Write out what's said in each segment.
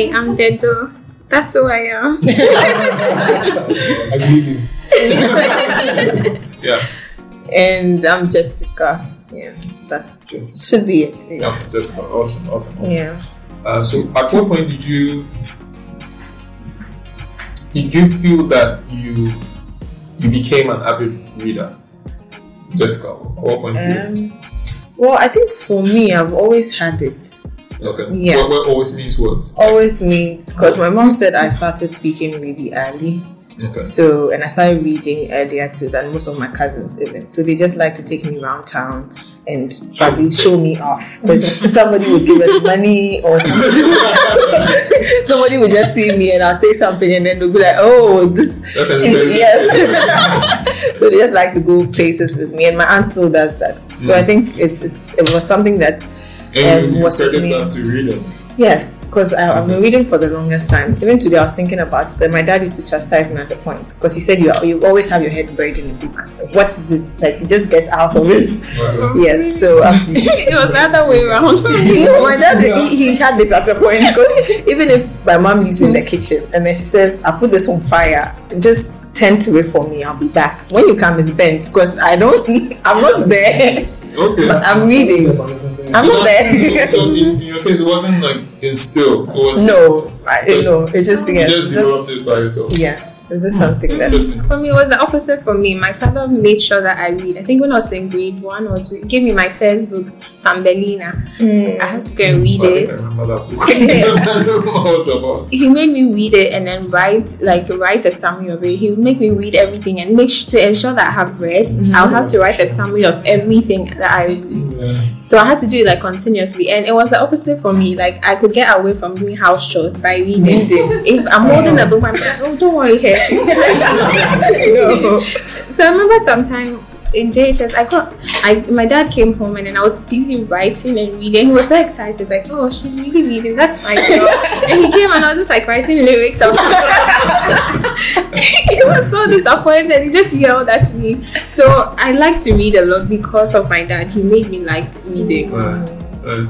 Hi, I'm dead though. That's who I am. I believe you. Yeah. And I'm Jessica. Yeah, that's Jessica. should be it. Yeah. Okay, just awesome, awesome. awesome. yeah. Uh, so, at what point did you did you feel that you you became an avid reader, Jessica? At what point? did you, Um, well, I think for me, I've always had it. Okay. yes. What, what always means what? Always means because my mom said I started speaking really early. Okay. So, and I started reading earlier too than most of my cousins even. So they just like to take me around town and probably show me off because somebody would give us money or somebody, somebody would just see me and I'll say something and then they'll be like, oh, this That's yes. so they just like to go places with me and my aunt still does that. So mm. I think it's, it's, it was something that And um, you was with credit me. that to reading. Yes, because I've been reading for the longest time. Even today, I was thinking about it, and my dad used to chastise me at a point because he said you you always have your head buried in a book. What is it? Like, just get out of it. yes, so um, it was the other way around for me. no, my dad he, he had it at a point because even if my mom leaves me in the kitchen and then she says, "I put this on fire," just tend to wait for me. I'll be back. When you come, it's bent because I don't. I'm not there. Okay. But I'm reading. I'm not there. so, so in, in your case, it wasn't like instilled. It was No, I, no, it's just You yes, just developed it by yourself. yes, it's just something that For me, it was the opposite for me. My father made sure that I read. I think when I was in grade one or two, he gave me my first book, Thumbelina. Mm. I had to go and read I it. I remember that book. I don't know what it's about. he made me read it and then write like write a summary of it. He would make me read everything and make sure to ensure that I have read. Mm-hmm. I'll have to write a summary of everything that I read. Yeah. So I had to do it like continuously, and it was the opposite for me. Like I could get away from doing house chores by reading. if I'm holding a book, I'm like, oh, don't worry, here. She's no. So I remember sometime in JHS, I got, I my dad came home and then I was busy writing and reading. He was so excited, like, oh, she's really reading. That's my girl. and he came and I was just like writing lyrics. I was he was so disappointed. He just yelled at me. So I like to read a lot because of my dad. He made me like reading. Right. Right.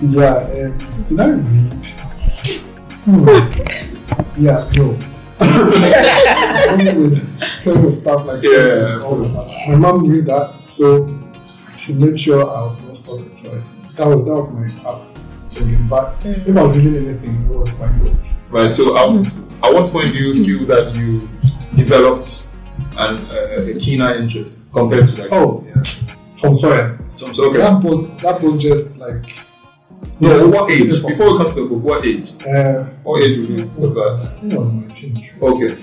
Yeah, um, did I read? Hmm. Yeah, no. With, playing with stuff like Yeah, toys and all of that. My mom knew that, so she made sure I was not stuck with toys. That was that was my upbringing. But if I was reading anything, it was my books. Right. So, at, at what point do you feel that you developed an, uh, a keener interest compared to like? Oh. yeah. Tom Sawyer. So, okay. That book, that book just like No, what age? Before- Before we come to the book, what age? uh, What age was it? Was that? I it was my teenage. Okay.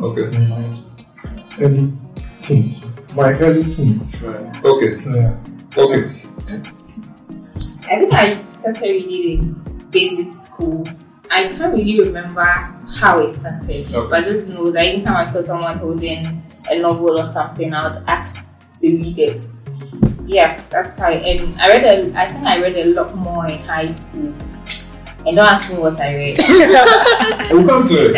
Okay. in my early teens. My early teens. Right. Okay. So yeah. Okay. I think I started reading in basic school. I can't really remember how it started, Okay. but I just know that anytime I saw someone holding a novel or something, I would ask to read it. Yeah, that's how. And I read a. I think I read a lot more in high school. And don't ask me what I read. We'll come to it.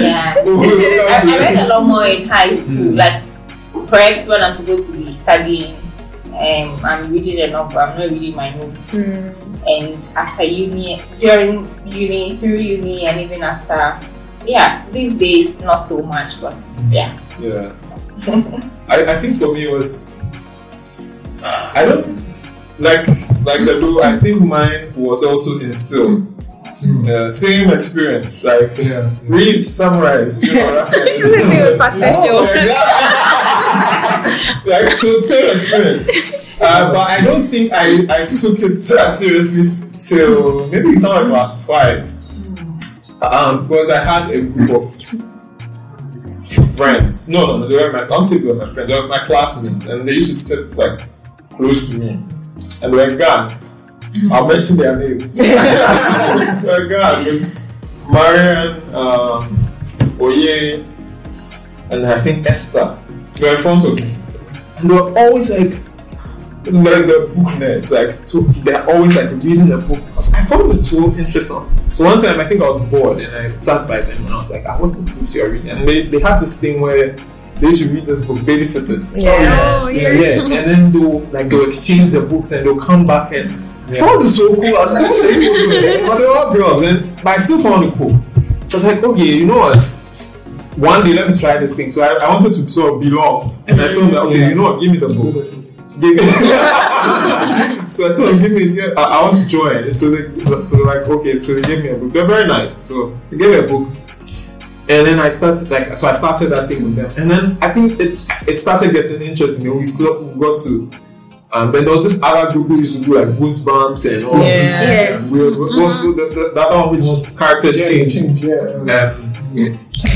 yeah, I, I read a lot more in high school. Like perhaps when I'm supposed to be studying, um, I'm reading a novel. I'm not reading my notes. And after uni, during uni, through uni, and even after, yeah, these days not so much, but yeah. Yeah. I, I think for me it was I don't like like the do I think mine was also instilled. Uh, same experience, like Yeah, yeah. read, summarize, you know. that kind of Same thing with Pastor Joe. Like so same experience. Uh, but I don't think I, I took it so seriously till maybe somewhere class five. Um, because I had a group of friends. No, no, no, they were my I don't say they were my friends, they were my classmates, and they used to sit like close to me. And they were gang. I'll mention their names. they were gang. It's Marian, um, Oye, and I think Esther. They were in front of me. And they were always like like the book nerds, like so they're always like reading a book. I, I found it so interesting. So one time I think I was bored and I sat by them and I was like, ah, what is this you're reading? And they, they had this thing where they should read this book, Babysitters. Yeah. Oh, Yeah, yeah. yeah. And then they'll like they'll exchange the books and they'll come back and found it so cool. I was like, what are you doing? But they were all girls, and but I still found it cool. So I was like, okay, you know what? One day, let me try this thing. So I, I wanted to sort of belong, and I told them, okay, you know what? Give me the book. So I told them, give me. I, I want to join. So they, so they're like, okay. So they gave me a book. They're very nice. So they gave me a book. And then I started like so I started that thing with them, and then I think it it started getting interesting. And we got to, um, then there was this other group who used to do like goosebumps and all Yeah. this. Yeah. weird, what was the, the, the other one which Was- characters yeah, change? change, yeah. Um, yes.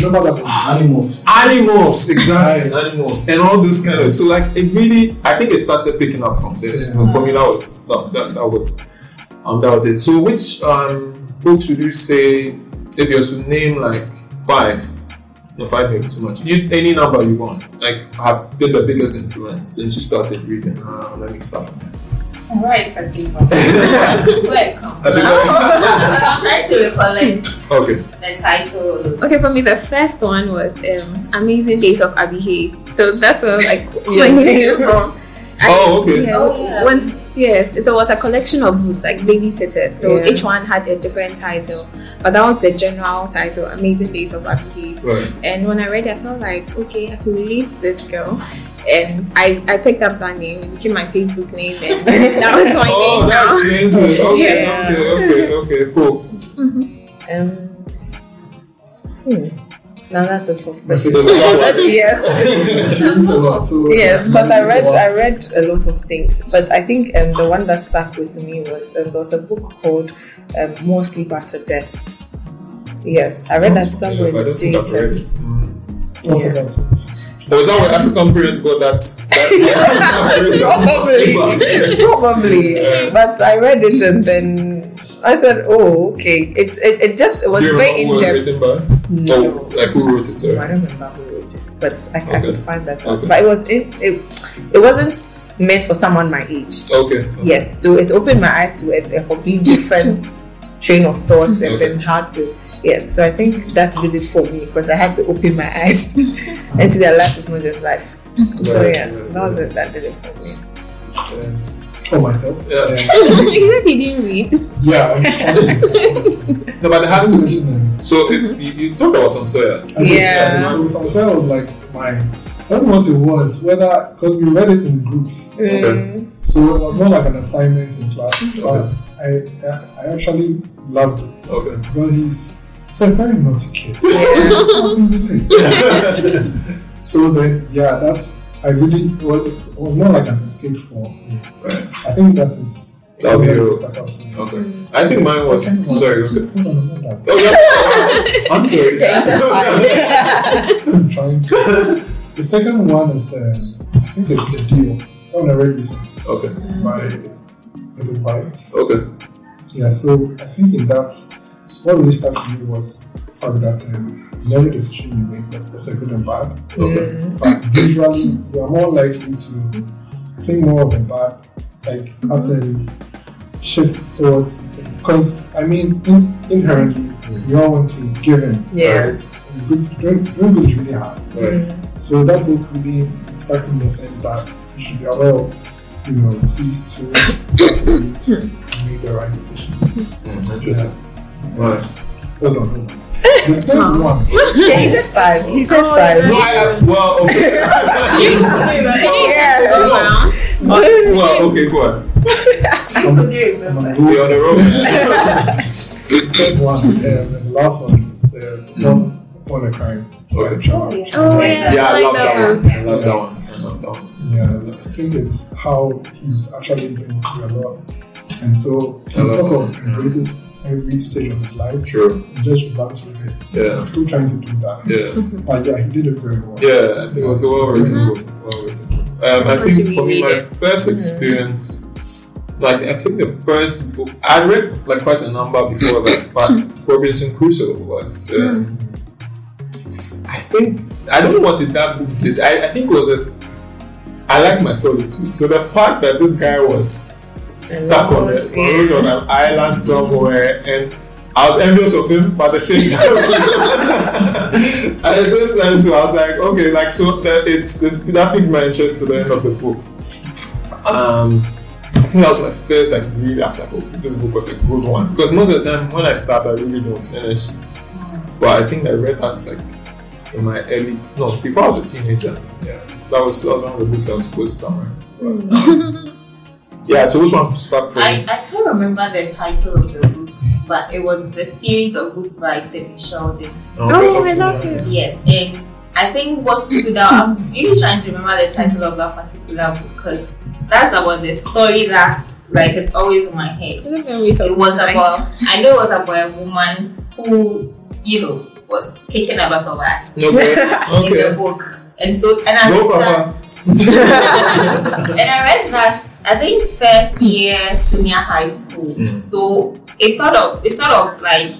Remember that was Animals. Animals, exactly, animals, and all this kind of. So like it really, I think it started picking up from there. Yeah. For me, that was that, that, that was um that was it. So which um books would you say if you were to name like five? No, five maybe too much. You, any number you want. Like have been the biggest influence since you started reading. Uh, let me start from there. Where is that from? Where it come As you from? go- I'm trying to recollect Okay. the title. Okay, for me, the first one was um, Amazing Days of Abby Hayes. So that's where like Yeah. my name came from. I- Oh, okay. Yeah, Oh, yeah. When, yes, so it was a collection of books, like babysitters. So Yeah. each one had a different title, but that was the general title, Amazing Days of Abby Hayes. Right. And when I read it, I felt like, okay, I could relate to this girl. And I, I picked up that name, it became my Facebook name, and now it's my Oh, name that now. explains it. Okay, Yeah. okay, okay, okay, cool. Um, hmm. Now that's a tough question. there's a lot of- yes. A lot, so Yes, because I read I read a lot of things, but I think um, the one that stuck with me was um, there was a book called um, More Sleep After Death. Yes, I read that somewhere in but I don't think JHS. it. Mm. Also Yeah. that's Oh, is that where African parents got that? that Probably, Yeah. but I read it and then I said, "Oh, okay." It it, it just it was Do you very in who it was depth. Written by? No. Oh, like who wrote it? No, I don't remember who wrote it, but I, I Okay. could find that out. Okay. But it was in, it, it wasn't meant for someone my age. Okay. okay. Yes, so it opened my eyes to it, a completely different train of thoughts, and Okay. then how to. Yes, so I think that did it for me because I had to open my eyes and see that life is not just life. Mm-hmm. So Right, yeah, right, that was right. it. That did it for me. Yeah. oh myself. Yeah. You said he didn't read. yeah, I'm trying No, but they had to to. mention them. So if you, you talked about Tom Sawyer. I did, Yeah. So Tom Sawyer was like my. I don't know what it was, whether because we read it in groups, Mm. so it was more like an assignment in class. But I, I, I actually loved it Okay. because he's he's a very naughty kid. So I can relate. so then, yeah, that's I really it was, it was more like an escape for me. Right. I think that is That'll be something your- that stuck out to me. Okay. I think mine was. Second one. Sorry. Okay. No, no, no, no, no. Oh yeah. I'm sorry. Yeah, you said. I'm trying to. The second one is, uh, I think it's the deal. That one I read recently Okay. by David White. Okay. Yeah, so I think in that, what really stuck to me was the fact that um, in every decision you make, there's, there's a good and bad. Okay. But usually, you are more likely to think more of the bad, like as a shift towards. Because I mean, in, inherently, we all want to give in. Yeah. Right? And Good, doing, doing good is really hard. Right. So that book really starts in the sense that you should be aware of, you know, these two actually make the right decision. Mm, interesting. Right. Hold on, hold on. The third one, Yeah, he said five. He said Oh, five. No, I, I, well, okay. Yeah. Go around. Well, okay, go on. I'm, I'm on the You're on road. the road. One, um, and last one is uh, one, Born a Crime. Okay. Trauma. Oh yeah, Yeah, I love that that one. one. I love that one. I love that one. Yeah, I think it's how he's actually been through a lot. And so I he sort of embraces every stage of his life Sure. and just runs with it. Yeah. I'm still trying to do that. Yeah. But yeah, he did it very well. Yeah, I think it was a well written book. Well written book. Um, I think for me, my first experience, like I think the first book I read like quite a number before that, but Robinson Crusoe was. Uh, I think I don't know what it, that book did. I, I think it was a. I like my solitude. So the fact that this guy was stuck on, a, on an island somewhere and I was envious of him, but at the same time, at the same time too, I was like, okay, like so that it's, it's that piqued my interest to the end of the book. Um, I think that was my first like really. I was like, this book was a good one because most of the time when I start, I really don't finish. But I think I read that like in my early no before I was a teenager. Yeah, that was that was one of the books I was supposed to summarize. But, yeah. So which one to start from? I, I can't remember the title of the book, but it was the series of books by Sidney Sheldon. Oh, I love it. Yes, and I think what stood out, I'm really trying to remember the title of that particular book because that's about the story that, like, it's always in my head. It was about, I know it was about a woman who, you know, was kicking a lot of ass Okay. in the book. And so, and I read Papa. that, and I read that, I think, first year senior high school. Mm. So, it sort of, it sort of like,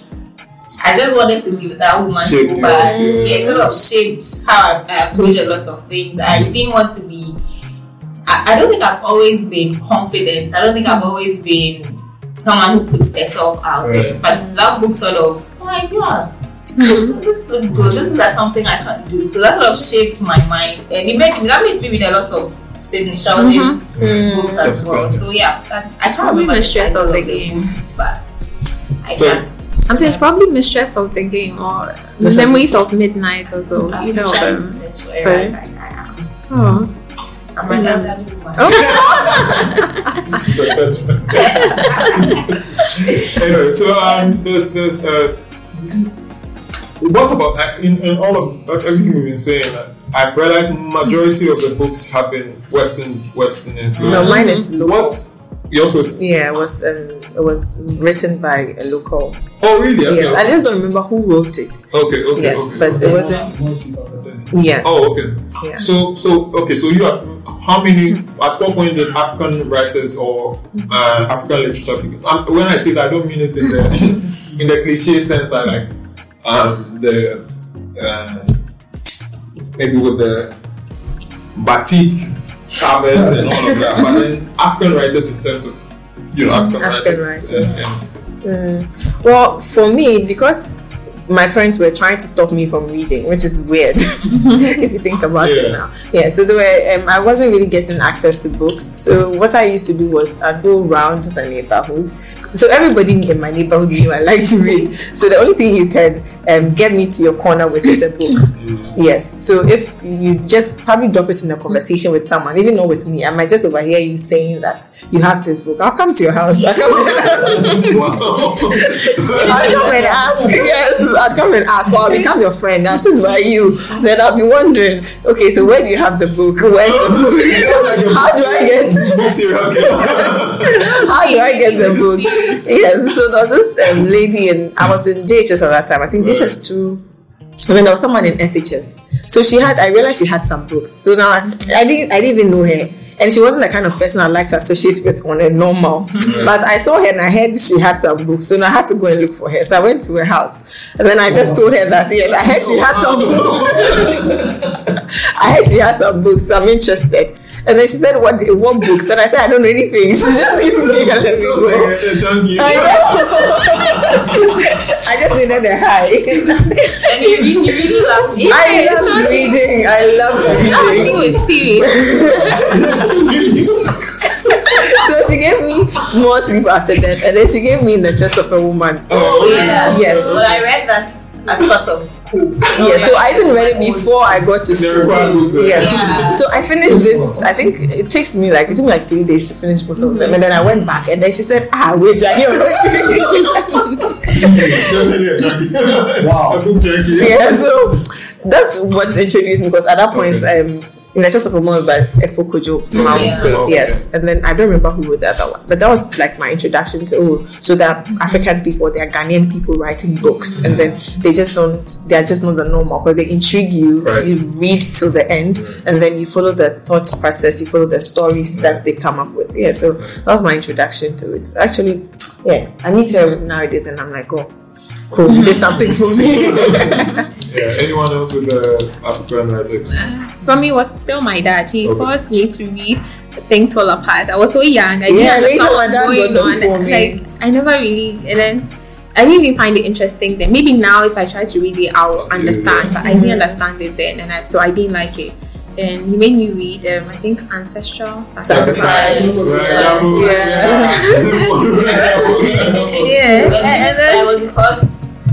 I just wanted to be with that woman Shaped so you. bad. Yeah. Yeah, it sort of shaped how I, I approach a lot of things. I didn't want to be. I, I don't think I've always been confident. I don't think I've always been someone who puts herself out there. But that book sort of, oh my god, this, this looks good. This is like something I can do. So that sort of shaped my mind, and it made me that made me read a lot of Sidney Sheldon books as well. So yeah, that's I can't Probably remember the the stress of the of game. books, but I So- can. I'm saying it's probably Mistress of the Game or The Memories of Midnight or so. I'm Either of them. search for it Right. right now. I am. Oh. I'm an elderly woman. This is a bit- anyway, so um, there's there's uh, what about uh, in, in all of uh, everything we've been saying? Uh, I've realized majority of the books have been Western Western influence. No, mine is local. What? Yours was Yeah, it was um, it was written by a local. oh really? Okay, Yes, I just don't remember who wrote it. okay, okay, Yes, okay. but it wasn't. Mostly about the dead. Yes. Oh, okay. Yeah. So, so okay. So you are how many? At what point did African writers or uh, African literature begin? Um, when I say that, I don't mean it in the in the cliche sense that like um, the uh, maybe with the batik covers and all of that, but then African writers in terms of you know African, African writers. writers. and- Mm. Well, for me, because my parents were trying to stop me from reading, which is weird if you think about Yeah. it now. Yeah, so they were, um, I wasn't really getting access to books. So what I used to do was I'd go around the neighborhood. So everybody in my neighborhood knew I like to read. So the only thing you can um, get me to your corner with is a book. Yes. So if you just probably drop it in a conversation with someone, even not with me, I might just overhear you saying that you have this book. I'll come to your house. I'll come and Wow. I'll come and ask. Yes, I'll come and ask. Or I'll become your friend. I'll sit by you. Then I'll be wondering, okay, so where do you have the book? Where's the book? How do I get Book serial killer. how do I get the book? Yes, so there was this um, lady and I was in JHS at that time. I think JHS two. And then there was someone in SHS. So she had I realized she had some books. So now I, I didn't I didn't even know her. And she wasn't the kind of person I like to associate with on a normal. But I saw her and I heard she had some books. So now I had to go and look for her. So I went to her house. And then I just told her that yes, I heard she had some books. I heard she had some books. I'm interested. And then she said, What what books? And I said, I don't know anything. She just gave me a let me So go. like a- a junkie. I know. I just needed a high. And you, really- you really love me. I Yeah, love sure. reading. I love That was me with series. So she gave me more sleep after that, and then she gave me the chest of a woman. Oh, okay. Yeah. Yes. Well, I read that as part of school. Yeah, so I even read it before I got to school. required books. Yeah. Yeah. So I finished it. I think it takes me like it took me like three days to finish both of them, and then I went back, and then she said, "Ah, wait, are you Definitely. Wow. A book junkie. yeah, so that's what introduced me because at that point, Okay. um, in the chest of a woman by Efo Kojo. Mao. Yeah. Okay. Yes, and then I don't remember who wrote the other one, but that was like my introduction to oh, so that African people, they are Ghanaian people writing books, and then they just don't, they are just not the normal because they intrigue you. Right. You read till the end, mm. and then you follow the thought process, you follow the stories that mm. they come up with. Yeah, so that was my introduction to it. Actually, yeah, I meet her nowadays, and I'm like, oh, cool, there's something for me. Yeah. Anyone else with the African writer? For me, it was still my dad. He Okay. forced me to read Things Fall Apart. I was so young. I didn't Yeah, understand what was going on. Like I never really, and then I didn't even find it interesting then. Maybe now, if I try to read it, I'll understand. But I didn't understand it then, and I, so I didn't like it. and he made me read. Um, I think ancestral Sacrifice. Yeah, and, and that then was because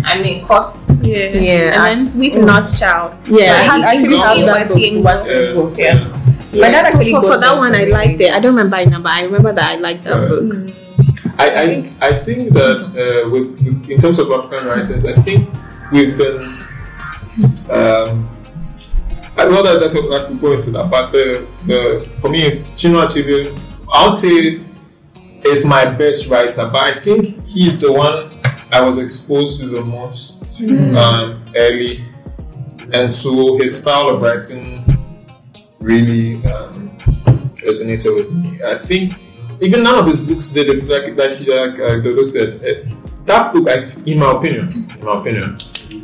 I mean, cause yeah, Yeah, and then Weep Not Child. Yeah, So I had actually have it that was book. in- One Yeah. book, yes. Yeah. My dad actually for, for that one, I me. liked it. I don't remember it now, but I remember that I liked that Yeah. book. I, I, I think that uh, with, with in terms of African writers, I think we've been. Um, I know that, that's what I could go into that, but the, the for me, Chinua Achebe, I would say is my best writer, but I think he's the one I was exposed to the most um, early, and so his style of writing really um, resonated with me. I think even none of his books did it like that. She, like uh, Dodo said, uh, that book, I, in my opinion, in my opinion,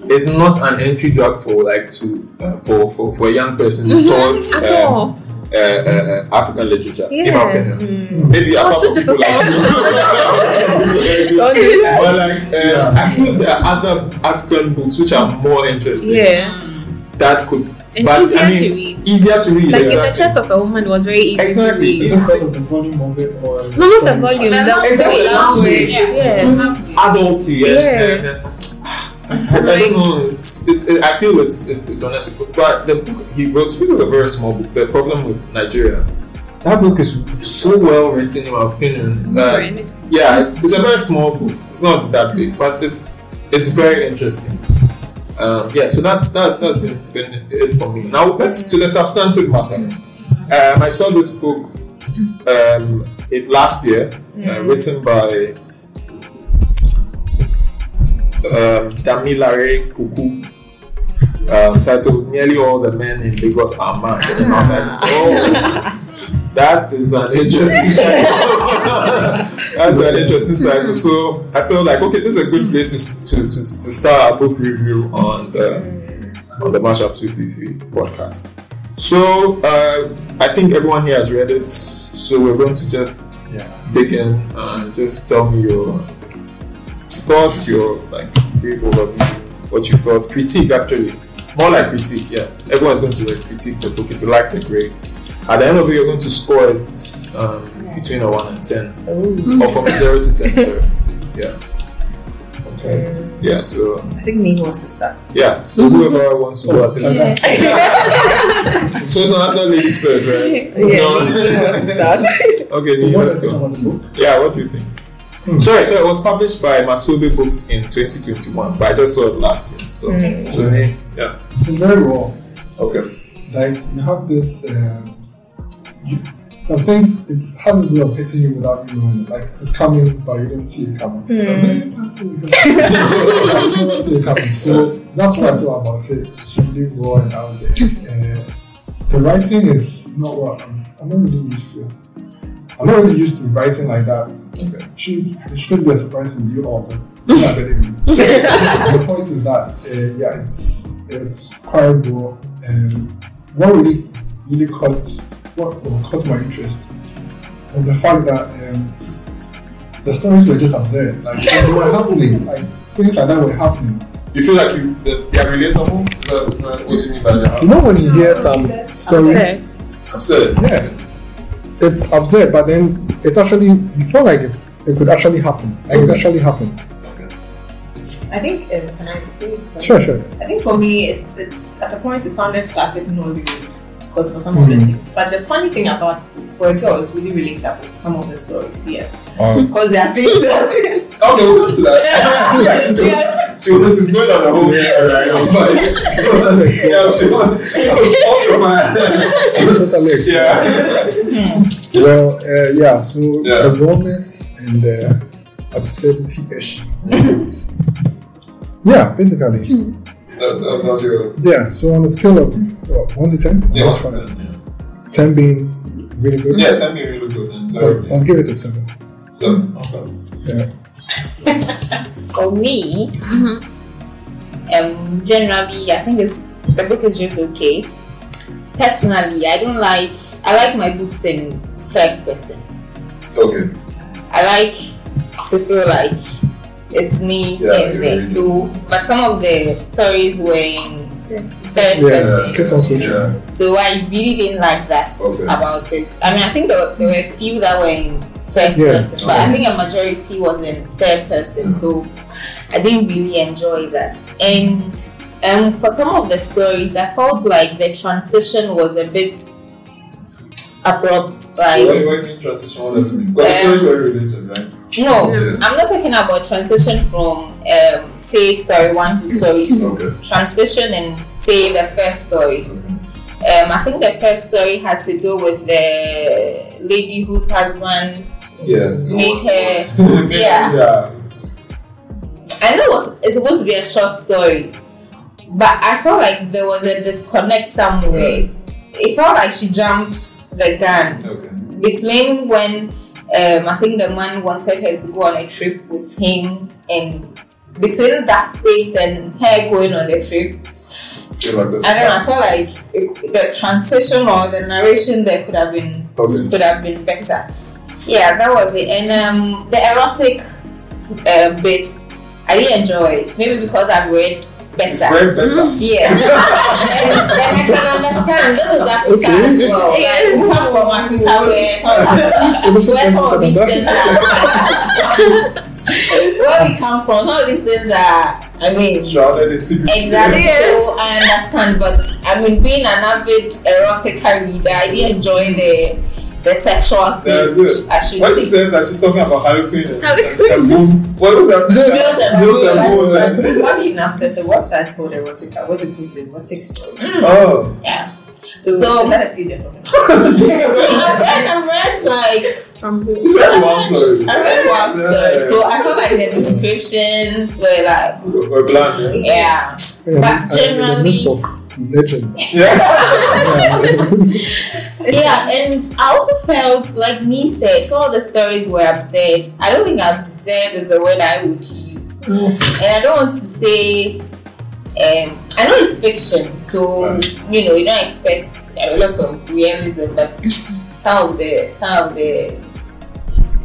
is not an entry drug for like to uh, for, for for a young person towards At um, all. Uh, uh, African literature. In my Yes. opinion, maybe apart so from people like you. Don't do that. But like, uh, I feel there are other African books which are more interesting. Yeah, That could, and but easier I mean, to read. easier to read. Like in exactly. the chest of a woman was very easy Exactly. to Is read. it because of the volume of it or No, not the volume, the Exactly. language. Yes. Yeah. adulty. Yeah. And, and, I, don't know. It's it's. It, I feel it's it's it's honest. But the book he wrote, which was a very small book. The problem with Nigeria, that book is so well written, in my opinion. that- yeah, it's, it's a very small book. It's not that big, but it's it's very interesting. Um, yeah, so that's that that's been, been it for me. Now let's to the substantive matter. Um, I saw this book um, it last year, uh, written by um, Damilare Kuku, um, titled "Nearly All the Men in Lagos Are Mad." And I was like, "Oh, that is an interesting title. That's an interesting title." So I felt like, okay, this is a good place to to, to, to start a book review on the on the Mashup Two Three Three podcast. So uh, I think everyone here has read it. So we're going to just yeah. begin and just tell me your thoughts, your like brief overview, what you thought, critique actually, more like critique. Yeah, everyone's going to like, critique the book. If you like the grade. At the end of it, you're going to score it um, between a one and ten, or from zero to ten. Sorry. Yeah, Okay. Mm. yeah. So um, I think me wants to start. yeah. So mm-hmm. whoever wants to go Oh, at so it. that's- So it's not ladies first, right? Yeah, No. me wants to start. okay, so so you what let's do you think go. about the book? Yeah, what do you think? Hmm. Sorry, so it was published by Masobe Books in 2021, but I just saw it last year. So, Hmm. so they- yeah, It's very raw. okay. Like you have this. Um, you, some things it has this way of hitting you without you knowing it. Like it's coming, but you don't see it coming. Hmm. And then you don't see it coming. see it coming. So that's what I thought about it. It's really raw and out there. Uh, the writing is not what I'm, I'm not really used to. I'm not really used to writing like that. Okay. Should it should be a surprise to you all, but anyway. the point is that uh, yeah, it's it's quite raw. And what really really caught what well, caught my interest was the fact that um, the stories were just absurd. Like they were happening, like things like that were happening. You feel like you the, they are relatable? Is that, is that what you mean by that? You know when you hear some stories, Okay. Absurd. Yeah. It's absurd, but then it's actually you feel like it's it could actually happen. Like it actually happened. Okay. I think, um, can I say something? Sure, sure. I think for me, it's it's at a point it sounded classic Nollywood because for some of the Mhm. things. But the funny thing about it is, for a girl, it's really relatable. Some of the stories, yes, Um, because there are things. that- Okay, we'll come to that. yes, Yes. So this is going on the whole thing right now. But Totally explore. yeah, all your mind. totally explore. Yeah. Well, uh, yeah. So Yeah. the rawness and the absurdity ish. yeah, basically. Hmm. That, that was your Yeah. So on a scale of what, one to ten, yeah. that's what's fine. that? Ten being really good. Yeah, tell me really good. then. So So, I'll give it a seven. Seven. Hmm. okay. Yeah. For me, um, generally, I think this the book is just okay. Personally, I don't like. I like my books in first person. Okay. I like to feel like it's me Yeah, in you're there. right. So, but some of the stories were in third Yeah, person. on switching. Yeah. So I really didn't like that Okay. about it. I mean, I think there were, there were a few that were in first Yeah. person, but I think a majority was in third person. So I didn't really enjoy that. And um, for some of the stories, I felt like the transition was a bit abrupt. Like, What, what do you mean transition? What does it mean? Because the stories were related, right? no, Yeah. I'm not talking about transition from um, say story one to story two. Okay. Transition and say the first story. Um, I think the first story had to do with the lady whose husband. Yes. was- her- yeah. yeah. I know it was, it's supposed to be a short story, but I felt like there was a disconnect somewhere. It felt like she jumped the gun Okay. between when um, I think the man wanted her to go on a trip with him, and between that space and her going on the trip, like this. I don't know. I felt like it, the transition or the narration there could have been Okay. could have been better. Yeah, that was it. And um, the erotic uh, bits, I didn't enjoy it. Maybe because I've read It's better. very better. Yeah, and, and I can understand. This is Africa Okay. as well. Like, we come from Africa where some, It was where some of these things are. where we come from, some of these things are. I mean, Shrouded in secrecy. Exactly. So I understand, but I mean, being an avid erotica reader, I did enjoy the the sexual Yeah, scenes. good. I should When she say. said that she's talking about Harlequin and, Harley and, and boom. What was that? Bills and Mills and Boon. Boom, That's, like- that's funny enough. There's a website called Erotica where they post erotic stories. Oh. Yeah. So, So- is that a page you're talking I've read, I've read like From She said one story. I read one Yeah. so I felt like the descriptions were like, We're bland, yeah? yeah, But I- I- generally-. Yeah. yeah. And I also felt like me said, some of the stories were absurd. I don't think absurd is the word I would use. and I don't want to say um, I know it's fiction, so Right. you know you don't expect a lot of realism, but some of the some of the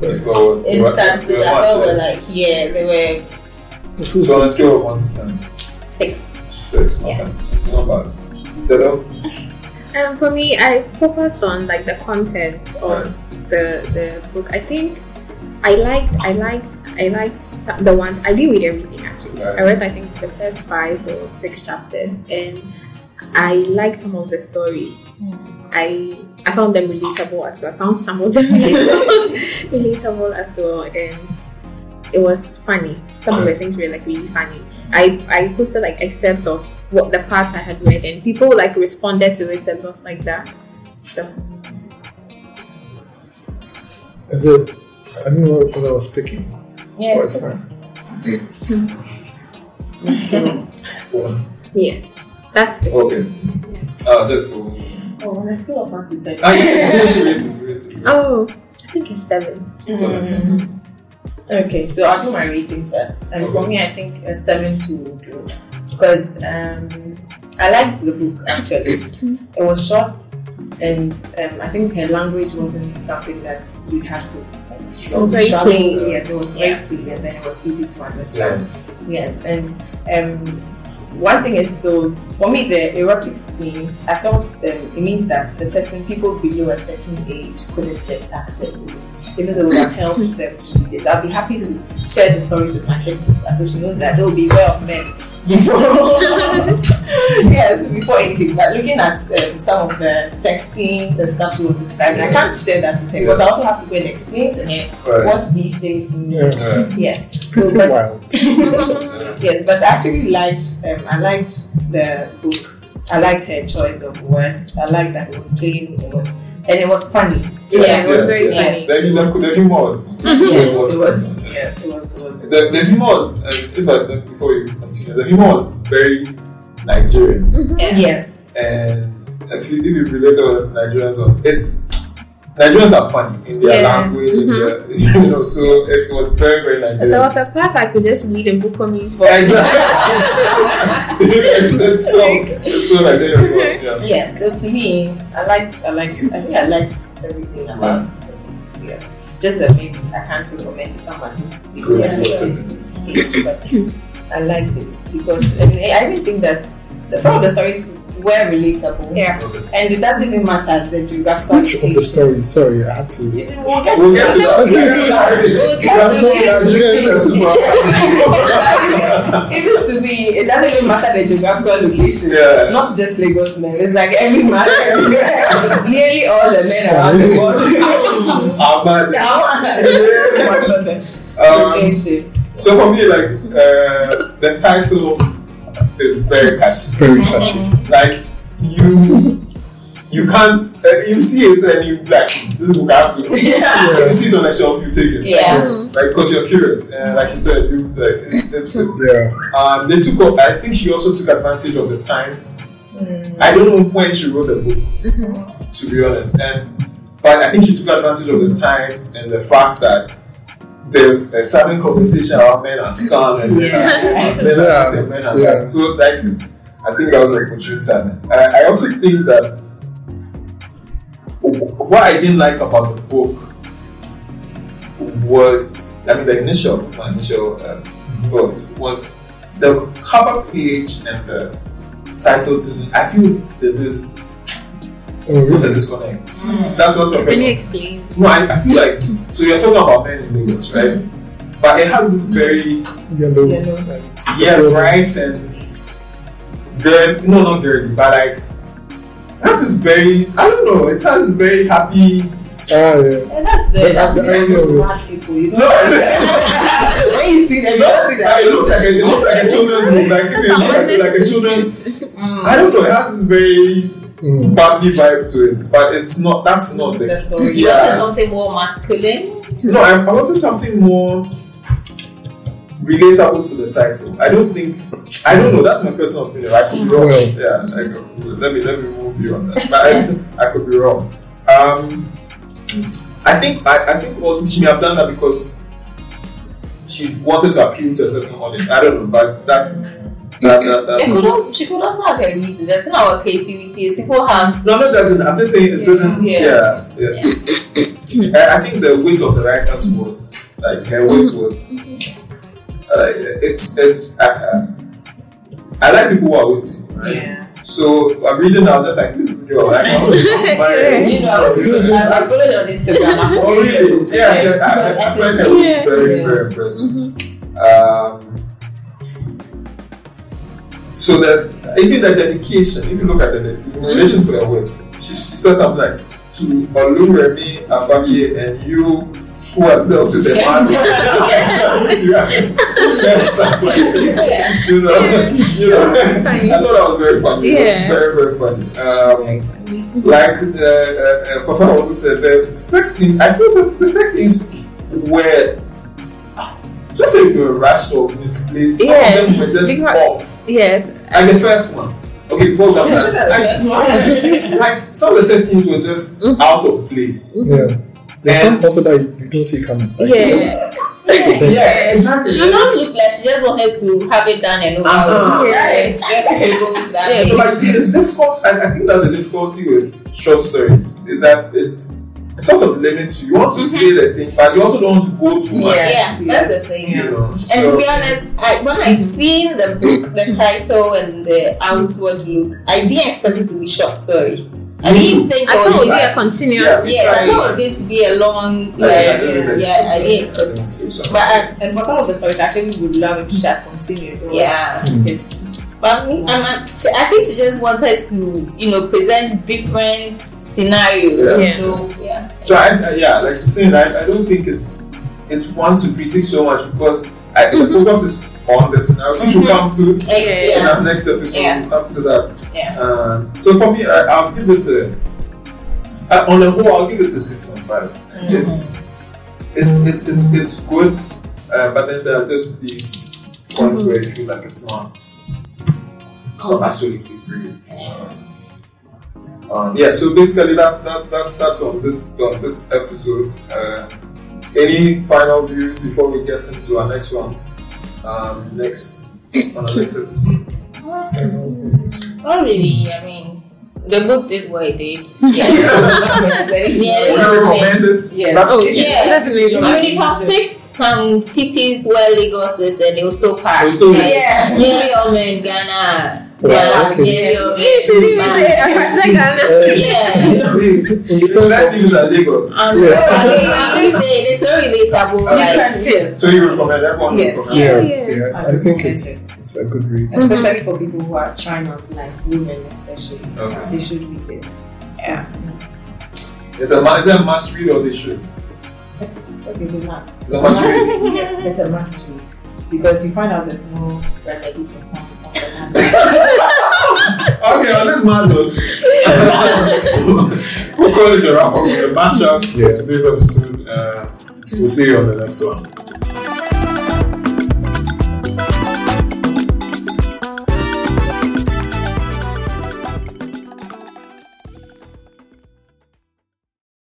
If instances I felt were like yeah they were So on a scale of 1 to 10, six. 6. Yeah. Okay. It's not bad. Dedo? Um, for me, I focused on like the content of the the book. I think I liked, I liked, I liked the ones. I didn't read everything actually. Right. I read I think the first five or six chapters, and I liked some of the stories. I I found them relatable as well. I found some of them relatable, relatable as well, and it was funny. Some of the things were like really funny. I I posted like excerpts of what the parts I had read, and people like responded to it and lot like that. So Is it? I don't know what I was picking. Yeah, Oh, it's it's fine. Hmm. One. yes, that's it. Okay. Uh, just go. Oh, on a scale of 1 to 10. Ah, it's related, it's related. Oh, I think it's seven. So, Okay, so I'll do my rating first. And for me, I think a 7 to do. Because um, I liked the book actually. it was short, and um, I think her language wasn't something that you'd have to. Like, It was very sharp- clean. Yes, it was very Yeah. clean, and then it was easy to understand. Yes, and um, one thing is though, for me, the erotic scenes, I felt um, it means that a certain people below a certain age couldn't get access to it, even though it would have helped them to read it. I'll be happy to share the stories with my sister so she knows that it will be aware of men before. yes, before anything. But looking at um, some of the sex scenes and stuff she was describing, I can't share that with her because I also have to go and explain to her Right. what these things mean. Yeah. Yeah. Yes. So, It's but wild. yes, but I actually liked. Um, I liked the book. I liked her choice of words. I liked that it was plain. It was and it was funny. Yeah, it was very yes. The, the, the humors. Yes, It it was- was. Yes, it was. It was. The, the humors, uh, if I, before you continue, the humor was very Nigerian. Yes. And if you, if you relate to Nigerians, on it's Nigerians are funny in their Yeah. language, in mm-hmm. their, you know, so it was very, very Nigerian. There was a part I could just read in Bukomi's voice. Exactly. it's, it's so it's so Nigerian. Yeah. Yes. So to me, I liked. I liked. I think I liked everything about. the book. Yes. Just that maybe I can't recommend to someone who's below Good. a certain age, but I liked it because I even think that some of the stories were relatable. Yeah. Okay. And it doesn't even matter the geographical Which of the location. stories? Sorry, I had to. We'll get We'll to that. that. We'll get to that. We'll get Because to that. Nigerians are super- even to me, it doesn't even matter the geographical location. Yeah. Not just Lagos men. It's like every man, nearly all the men around the world. Ahmad. Um, location. So for me, like uh, the title is very catchy. Very catchy. Like you, you can't. Uh, you see it and you like this book I have to. Yeah. You see it on the shelf, you take it. Yeah. Like because you're curious, and like she said, you, like, it- it's, it's Yeah. Um, they took. up- I think she also took advantage of the times. I don't know when she wrote the book, to be honest, and but I think she took advantage of the times and the fact that there's a certain conversation around men and scum and men Yeah. and men and this and men and Yeah. that. So like it's, I think that was an opportune time. I, I also think that what I didn't like about the book was, I mean, the initial, my initial um, thoughts was the cover page and the title. Didn't, I feel that there's Oh, what's a really? disconnect. That's what's my Can you explain? No, I, I feel like so you're talking about men in Lagos, right? But it has this very Yellow. Yellow. and- yeah, Yellow. bright and girl. No, not girly, but like that's this very. I don't know. It has this very happy. Ah, yeah. And that's the But that's that's- the smart people, you know. No, when you see them, you don't see that. it looks like a, it looks like a children's book. Like if you look at it like a children's. I don't know. It has this very Mm. bubbly vibe to it, but it's not. That's not the. The story. You wanted something more masculine. No, I, I wanted something more relatable to the title. I don't think. I don't know. That's my personal opinion. I could be wrong. Well. yeah. I could, let me let me move you on that. But I, I could be wrong. Um, I think I, I think also she may have done that because she wanted to appeal to a certain audience. I don't know, but that's that that, that. It could she could also have her reasons. I think our creativity is people have No, not judging. I'm just saying it doesn't. Yeah. Yeah, yeah. I, I think the weight of the writer was like her weight was. Uh, it's it's. Uh, I like people who are waiting, right? yeah. So I'm reading. I was just like, this girl. Like, oh, my, You know, I, was, I, I followed her on Instagram after Oh reading the really? Yeah, yeah I, I, I because find I that think- it's very, Yeah. very impressive. Um, so there's even the dedication. If you look at the dedication, in relation to her words, she, she says something like to Oluremi Abake and you who has dealt with the man. Says stuff like Yeah. you know, you know. I thought that was very funny. It Yeah. was very, very funny. Um, like the uh, uh, Papa also said, the sex scene. I feel so, the sex scenes were just they were rushed or misplaced. Some Yeah. of them were just Because- off. Yes. Like the first one. Okay, before we come That's the back, best like, like some of the settings were just Mm-hmm. out of place. Yeah. There's And- some also that you don't see coming. Like, Yeah. Yeah, exactly. It don't look like she just wanted to have it done and over. Uh-huh. with. Right. Just to go to that. Yeah. but you see, it's difficult, and I think that's a difficulty with short stories. That it's it sort of limits you. You want to say the thing, but you also don't want to go too much. Yeah, that's the thing. You know, And so- to be honest, I, when I've seen the book, the title, and the outward look, I didn't expect it to be short stories. I didn't think I it thought it was would be like, a continuous Yes. yeah, I thought it was going to be a long, like, I- I didn't yeah, I didn't expect it. expect it. So- But I, uh, And for some of the stories, I actually would love if she had continued. or yeah, It's, but me, I'm, I'm- I think she just wanted to, you know, present different scenarios. Yeah. So yeah, So I, I- yeah, like she's saying, I, I don't think it's it's one to critique so much because I, the focus is on the scenarios, which we'll come to Like, in yeah, our next episode. Yeah. We'll come to that. yeah. Um, so for me, I, I'll give it a uh, on the whole, I'll give it a six point five. It's it's it's it's it's good, uh, but then there are just these points where you feel like it's not it's not absolutely great. Um, yeah, so basically that's that's that's that's on this on this episode. Uh, any final views before we get into our next one? Um, next on our next episode. Not really. I mean, the book did what it did. Nearly Nearly Would you all recommend it? Yeah. That's Oh, it. yeah. Definitely. I mean, you can fix some cities where Lagos is and it will still pass. It will still- yeah. Nearly all men in Ghana Yeah, okay. yeah, You should even say Akwasi Ghana. Uh, yeah. please, in defense Let's leave it at Lagos. I'm Yeah. just saying, it's so relatable. Like, yes. So you recommend everyone? Yes. recommend yeah, Yeah. yeah, I I think recommend it's it. it's a good read. Especially for people who are trying out life, women especially. Okay. They should read it. Yeah. It's a, mu- is it a must read or they should? It's, okay, they must. It's a must read. Yes, it's a must read. Because you find out there's no remedy for some of the Okay, on this mad note, we'll call it a wrap up. A mashup Yeah. for today's episode. Uh, we'll see you on the next one.